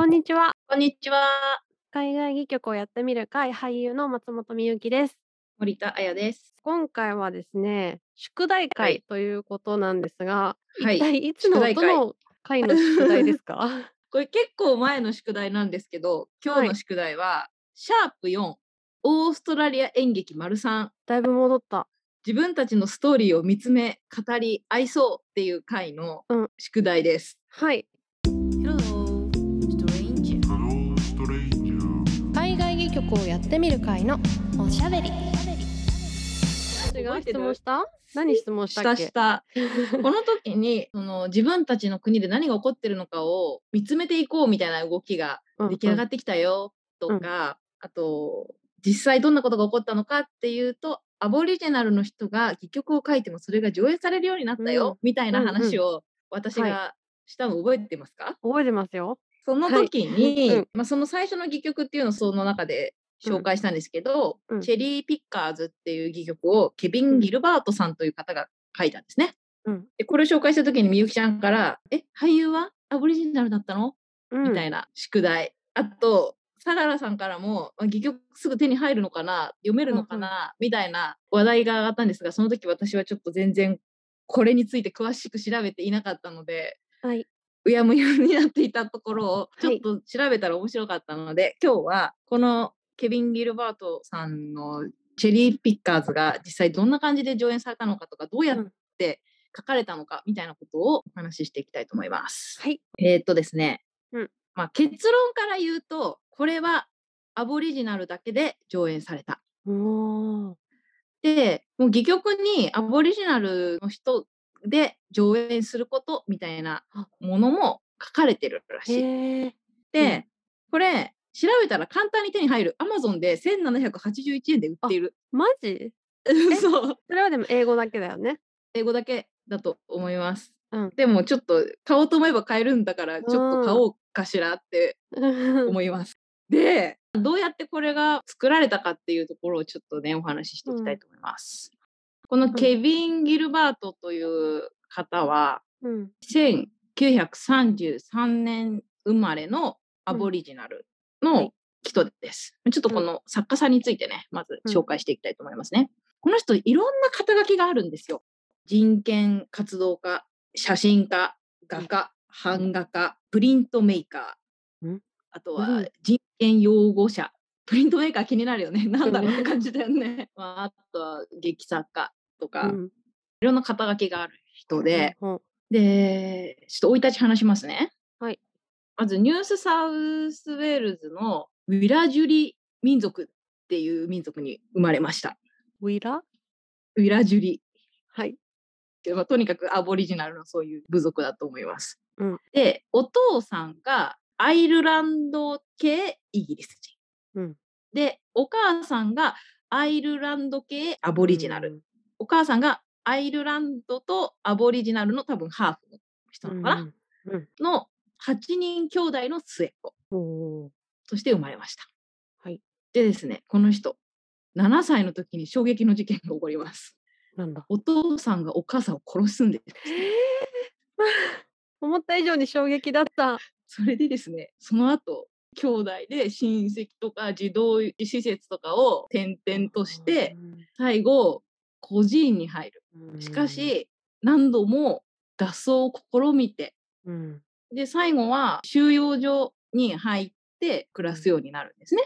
こんにちは。こんにちは。海外戯曲をやってみる会俳優の松本美由紀です。森田彩です。今回はですね、宿題はい。会ということなんですが、一はい。体いつのど宿題会。の宿題ですか？これ結構前の宿題なんですけど、今はい。日の宿題は、シャープ4、オーストラリア演劇丸3。だいぶ戻った。自分たちのストーリーを見つめ、語り合いそうっていう回のうん。宿題です。はい。曲をやってみる会のおしゃべり。質問した？何質問ししたたっけ？した。この時に、その自分たちの国で何が起こってるのかを見つめていこうみたいな動きがうんうん。出来上がってきたようん。とか、あと、実際どんなことが起こったのかっていうと、アボリジナルの人が戯曲を書いてもそれが上映されるようになったうん。よみたいなうんうん。話を私はい。がしたの覚えてますか？覚えてますよ。そのはい。時うに、ん。まあ、その最初の戯曲っていうのをその中でうん。紹介したんですけど、うん。チェリー・ピッカーズっていう戯曲をケビン・うん。ギルバートさんという方が書いたんですね。うん。で、これを紹介した時にみゆきちゃんから、え、俳優はアボリジナルだったの？うん。みたいな宿題。あと、相良さんからも、ま、戯曲すぐ手に入るのかな、読めるのか。な？みたいな話題が上がったんですが、その時私はちょっと全然これについて詳しく調べていなかったので、はい。うやむやになっていたところをちょはい。っと調べたら面白かったので、今日はこのケビン・ギルバートさんのチェリー・ピッカーズが実際どんな感じで上演されたのかとか、どうやっうん。て書かれたのかみたいなことをお話ししていきたいと思います。はい。えーっとですね、うん。まあ、結論から言うと、これはアボリジナルだけで上演された。おお。で、もう戯曲にアボリジナルの人で上演することみたいなあ。ものも書かれてるらしい。で、これ調べたら簡単に手に入る。Amazon で1781円で売っあ、ている。マジ？え、そう。それはでも英語だけだよね？英語だけだと思います。うん。でもちょっと買おうと思えば買えるんだから、ちょっと買うん。おうかしらって 思います。で、どうやってこれが作られたかっていうところをちょっとね、お話ししてういきたいん。と思います。このうん。ケビン・ギルバートという方は、うん。1933年生まれのアうん。ボリジナルはい。の人です。ちょっとうん。この作家さんについてね、まずうん。紹介していきたいと思いますね。この人いろんな肩書きがあるんですよ。人権活動家、写真家、うん。画家、版画家、プリントメーカー、ん？あとは何？人権擁護者。プリントメーカー気になるよね。なんだろうってうん。感じだよね。まあ、あとは劇作家とうか、ん。いろんな肩書きがある人で、ほう。で、ちょっと生い立ち話しますね。はい。まずニュースサウスウェールズのウィラジュリ民族っていう民族に生まれました。ウィラ？ウィラジュリ。はい。まあ、とにかくアボリジナルのそういう部族だと思います。うん。で、お父さんがアイルランド系イギリス人。うん。で、お母さんがアイルランド系アボうリジナル。ん。お母さんがアイルランドとアボリジナルの多分ハーフの人うなのかな、んうん。うん。の8人兄弟の末っ子。として生まれました。はい。でですね、この人、7歳の時に衝撃の事件が起こります。なんだ？お父さんがお母さんを殺すんです。ええ。思った以上に衝撃だった。それでですね、その後、兄弟で親戚とか児童施設とかを転々として、最後、孤児院に入る。うん。しかし、何度も脱走を試みて、うん。で、最後は収容所に入って暮らすようになるんですね。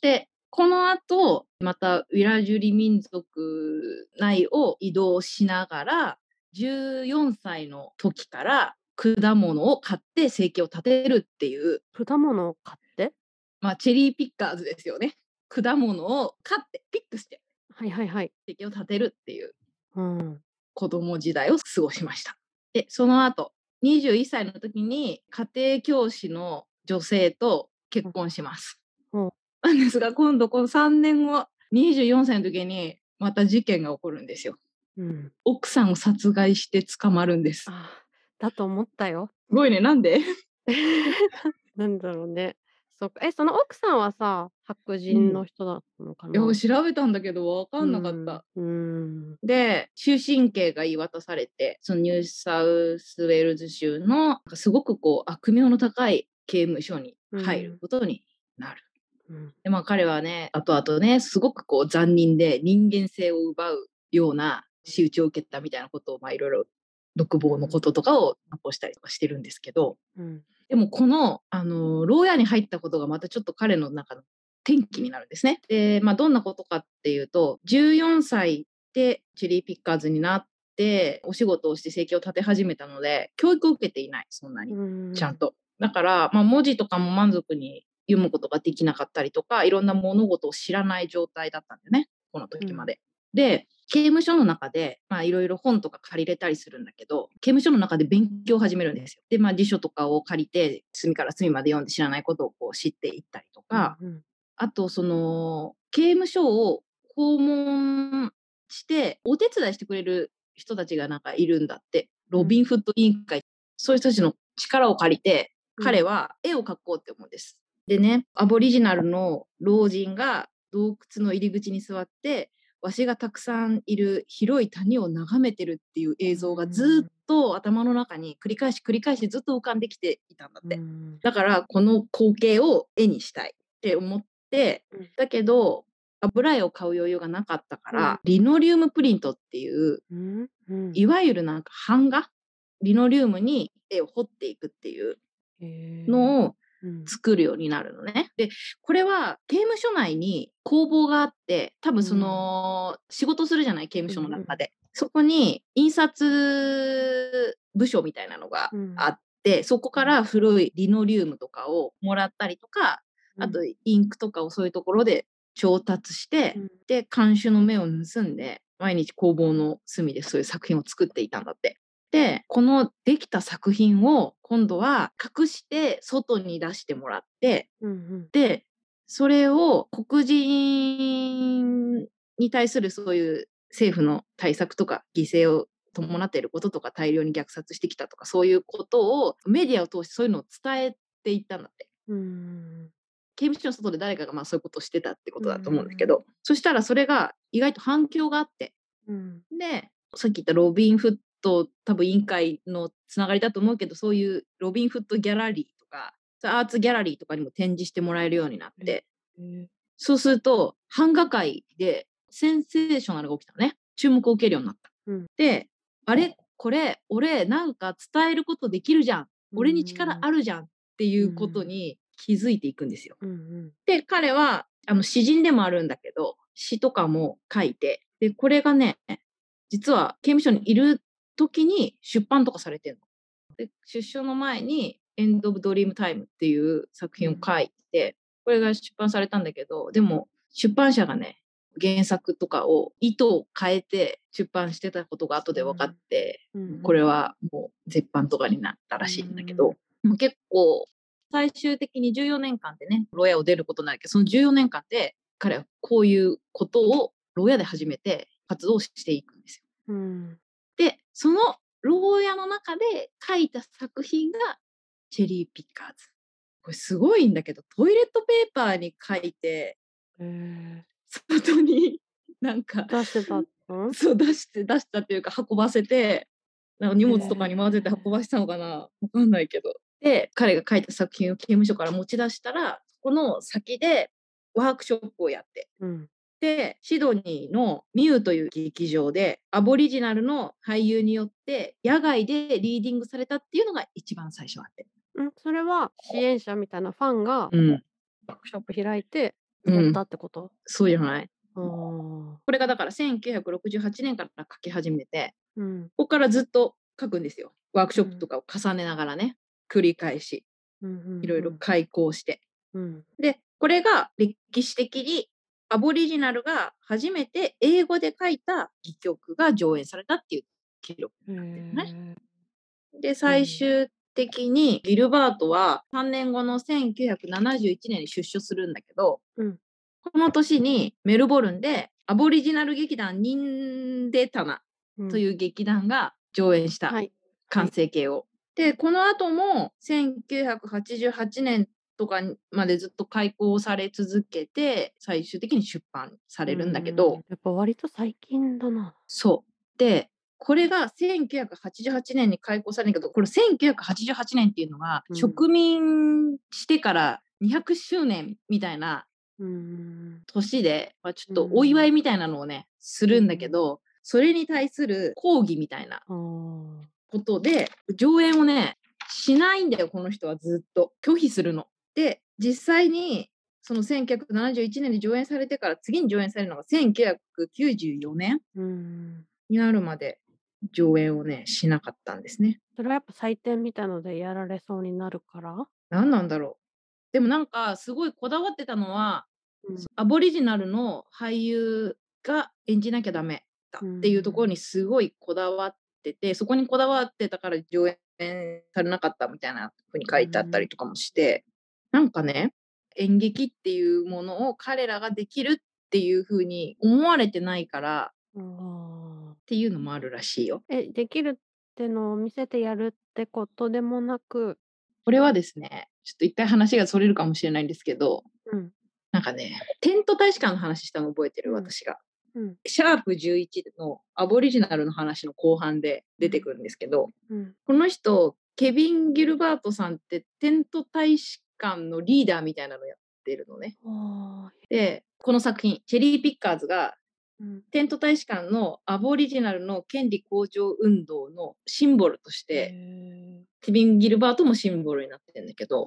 で、この後、またウィラジュリ民族内を移動しながら、14歳の時から果物を買って生計を立てるっていう、果物を買って？まあ、チェリーピッカーズですよね。果物を買って、ピックしてはいはいはい。生計を立てるっていううん。子供時代を過ごしました。で、その後、21歳の時に家庭教師の女性と結婚します。ほう。なんですが、今度この3年後、24歳の時にまた事件が起こるんですよ。うん。奥さんを殺害して捕まるんです。だと思ったよ。すごいね、なんで？なんだろうね。そっか。え、その奥さんはさ、白うん。人の人だったのかいや、な？調べたんだけどわかうんなかった。ん、うーん。で、終身刑が言い渡されて、そのニューサウスウェールズ州の、すごくこう悪名の高い刑務所に入ることになる。うんでまあ彼はね後々ねすごくこう残忍で人間性を奪うような仕打ちを受けたみたいなことをまあいろいろ独房のこととかを残したりとかしてるんですけどうんでもこの、あの牢屋に入ったことがまたちょっと彼の中の転機になるんですね。で、まあ、どんなことかっていうと14歳でチェリーピッカーズになってお仕事をして生計を立て始めたので教育を受けていないそんなにうんちゃんと。だから、まあ、文字とかも満足に読むことができなかったりとかいろんな物事を知らない状態だったんだよねこの時まで。で刑務所の中でまあいろいろ本とか借りれたりするんだけど刑務所の中で勉強を始めるんですよ。でまあ辞書とかを借りて隅から隅まで読んで知らないことをこう知っていったりとか、うんあとその刑務所を訪問してお手伝いしてくれる人たちがなんかいるんだってロビンフッド委員会、そういう人たちの力を借りて彼は絵を描こうって思うんです。でねアボリジナルの老人が洞窟の入り口に座ってわしがたくさんいる広い谷を眺めてるっていう映像がずっと頭の中に繰り返し繰り返しずっと浮かんできていたんだって。うん。だからこの光景を絵にしたいって思って、うん。だけど油絵を買う余裕がなかったから、リノリウムプリントっていううん。うん。いわゆるなんか版画？リノリウムに絵を彫っていくっていうのをうん作るようになるのね。でこれは刑務所内に工房があって多分その、仕事するじゃない？刑務所の中で、そこに印刷部署みたいなのがあって、そこから古いリノリウムとかをもらったりとかあとインクとかをそういうところで調達して、うん。で監修の目を盗んで毎日工房の隅でそういう作品を作っていたんだって。でこのできた作品を今度は隠して外に出してもらってうんうん。でそれを黒人に対するそういう政府の対策とか犠牲を伴っていることとか大量に虐殺してきたとかそういうことをメディアを通してそういうのを伝えていったんだって。うん刑務所の外で誰かがまあそういうことをしてたってことだと思うんだけど、そしたらそれが意外と反響があって。うん。でさっき言ったロビン・フット多分委員会のつながりだと思うけどそういうロビン・フット・ギャラリーとかアーツギャラリーとかにも展示してもらえるようになって、へそうすると版画界でセンセーショナルが起きたのね。注目を受けるようになった。うん。であれこれ俺なんか伝えることできるじゃん。俺に力あるるじゃんっていうことに気づいていくんですよ。うんうん。で彼はあの詩人でもあるんだけど詩とかも書いて。でこれがね実は刑務所にいる時に出版とかされてるの？で出所の前に「エンド・オブ・ドリーム・タイム」っていう作品を書いてこれが出版されたんだけどでも出版社がね原作とかを意図を変えて出版してたことが後で分かって、うん。これはもう絶版とかになったらしいんだけど、もう結構最終的に14年間でね牢屋を出ることになるけどその14年間で彼はこういうことを牢屋で始めて活動していくんですよ。うんでその牢屋の中で書いた作品がチェリーピッカーズ。これすごいんだけどトイレットペーパーに書いて外になんか出してたの？そう出して出したっていうか運ばせてなんか荷物とかに混ぜて運ばしたのかな？わかんないけど。で彼が書いた作品を刑務所から持ち出したらこの先でワークショップをやって。うん。でシドニーのミューという劇場でアボリジナルの俳優によって野外でリーディングされたっていうのが一番最初あって。うんそれは支援者みたいなファンがうん、ワークショップ開いてやっうんたってこと？そうじゃない？これがだから1968年から書き始めてうん。ここからずっと書くんですよ。ワークショップとかを重ねながらね繰り返し。うんうんうん。いろいろ開講して。うん。で、これが歴史的にアボリジナルが初めて英語で書いた戯曲が上演されたっていう記録へになってるね。ー。で、最終的にギルバートは3年後の1971年に出所するんだけど、うん。この年にメルボルンでアボリジナル劇団ニンデタナうん。という劇団が上演したはい。完成形を。でこの後も1988年とかまでずっと開講され続けて最終的に出版されるんだけど、うんやっぱ割と最近だな。そう。でこれが1988年に開校されるけどこれ1988年っていうのは、うん。植民してから200周年みたいなうん年で、まあ、ちょっとお祝いみたいなのをね、するんだけどそれに対する抗議みたいなことで上演をねしないんだよこの人はずっと。拒否するの。で実際にその1971年に上演されてから次に上演されるのが1994年うんになるまで上演をねしなかったんですね。それはやっぱ採点みたいのでやられそうになるから？何なんだろう。でもなんかすごいこだわってたのは、うん。アボリジナルの俳優が演じなきゃダメだっていうところにすごいこだわってて、そこにこだわってたから上演されなかったみたいなふうに書いてあったりとかもして、なんかね演劇っていうものを彼らができるっていうふうに思われてないからっていうのもあるらしいよ。えできるってのを見せてやるってことでもなくこれはですねちょっと一回話がそれるかもしれないんですけどうん。なんかねテント大使館の話したの覚えてる？うん。私が。うん。シャープ11のアボリジナルの話の後半で出てくるんですけど、うん。この人、ケビン・ギルバートさんってテント大使館のリーダーみたいなのやってるのね。あで、この作品、チェリー・ピッカーズがテント大使館のアボリジナルの権利向上運動のシンボルとして、へケビン・ギルバートもシンボルになってるんだけど、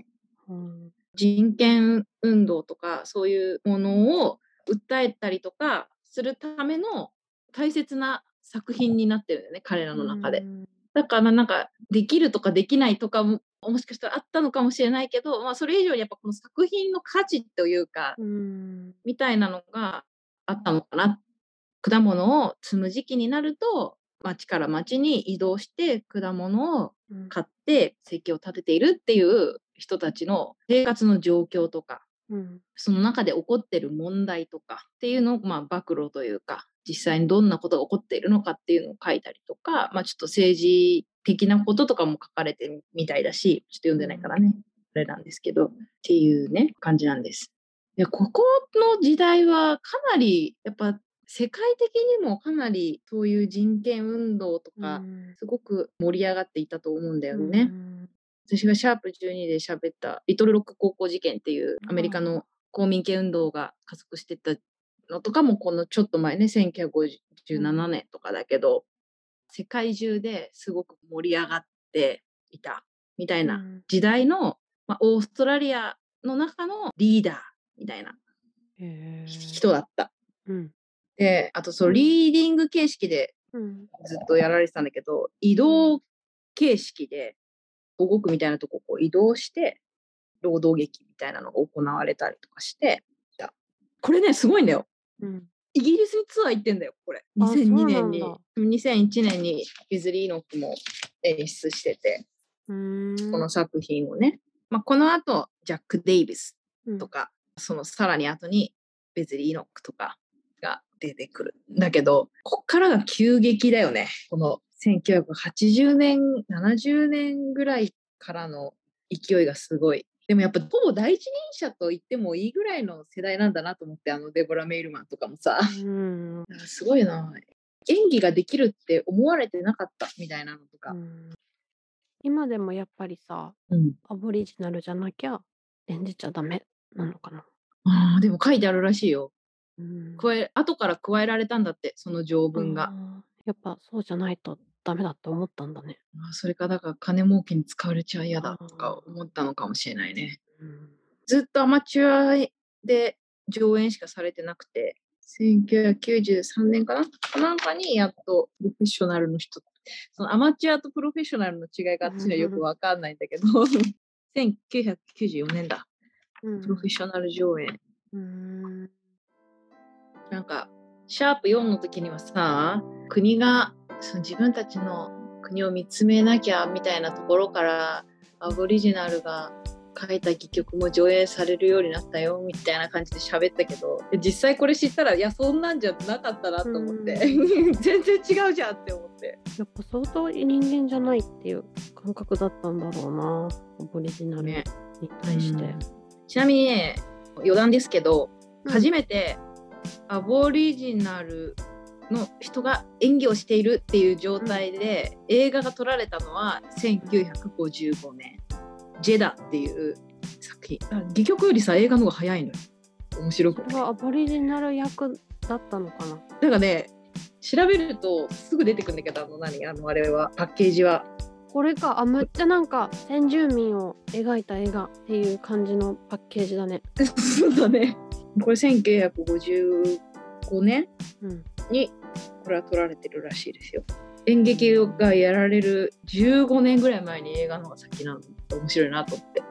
ーうん。人権運動とかそういうものを訴えたりとかするための大切な作品になってるんだよね彼らの中で。うん。だからなんかできるとかできないとかももしかしたらあったのかもしれないけど、まあ、それ以上にやっぱこの作品の価値というかうん。みたいなのがあったのかな。果物を摘む時期になると町から町に移動して果物をうん買って生計を立てているっていう人たちの生活の状況とかうん。その中で起こってる問題とかっていうのをまあ暴露というか実際にどんなことが起こっているのかっていうのを書いたりとか、まあ、ちょっと政治的なこととかも書かれてるみたいだしちょっと読んでないからねあれなんですけどっていうね感じなんです。いやここの時代はかなりやっぱ世界的にもかなりそういう人権運動とかうんすごく盛り上がっていたと思うんだよね。うん私がシャープ12で喋ったリトルロック高校事件っていうアメリカの公民権運動が加速してったのとかもこのちょっと前ね1957年とかだけど、世界中ですごく盛り上がっていたみたいな時代の、まあ、オーストラリアの中のリーダーみたいな人だった。うん。であとそのリーディング形式でうん。ずっとやられてたんだけど移動形式で保護区みたいなとここう移動して労働劇みたいなのが行われたりとかしてた。これねすごいんだようん。イギリスにツアー行ってんだよこれ。あそう2002なん年にだ2001年にビズリー・イノックも演出しててこの作品をね、まあ、この後ジャック・デイビスうん。とか、そのさらに後にベズリー・イノックとかが出てくるんだけどこっからが急激だよね。この1980年70年ぐらいからの勢いがすごいでもやっぱほぼ第一人者と言ってもいいぐらいの世代なんだなと思ってあのデボラ・メイルマンとかもさ。うん。すごいな。演技ができるって思われてなかったみたいなのとか、うん。今でもやっぱりさうん。アボリジナルじゃなきゃ演じちゃダメなのかな。あーでも書いてあるらしいよ。うん。加え後から加えられたんだってその条文が、やっぱそうじゃないとダメだって思ったんだね。あそれかだから金儲けに使われちゃ嫌だとか思ったのかもしれないね。うん。ずっとアマチュアで上演しかされてなくて1993年かな？かなんかにやっとプロフェッショナルの人そのアマチュアとプロフェッショナルの違いが私にはよくわかんないんだけど 1994年だ。うん。プロフェッショナル上演。うん。なんかシャープ4の時にはさ国がその自分たちの国を見つめなきゃみたいなところからアボリジナルが書いた戯曲も上演されるようになったよみたいな感じで喋ったけどで実際これ知ったらいやそんなんじゃなかったなと思って。全然違うじゃんって思って。やっぱ相当人間じゃないっていう感覚だったんだろうなアボリジナルにね対して。ちなみにね余談ですけど、うん。初めてアボリジナルの人が演技をしているっていう状態で、映画が撮られたのは1955年「ジェダ」っていう作品。あ戯曲よりさ映画の方が早いのよ。面白くこれはアボリジナル役だったのかな。なんかね調べるとすぐ出てくるんだけどあの何あのあれはパッケージは。これかあむっちゃなんか先住民を描いた映画っていう感じのパッケージだね。そうだね。これ1955年？うんにこれは撮られてるらしいですよ。演劇がやられる15年ぐらい前に映画の方が先なの面白いなと思って。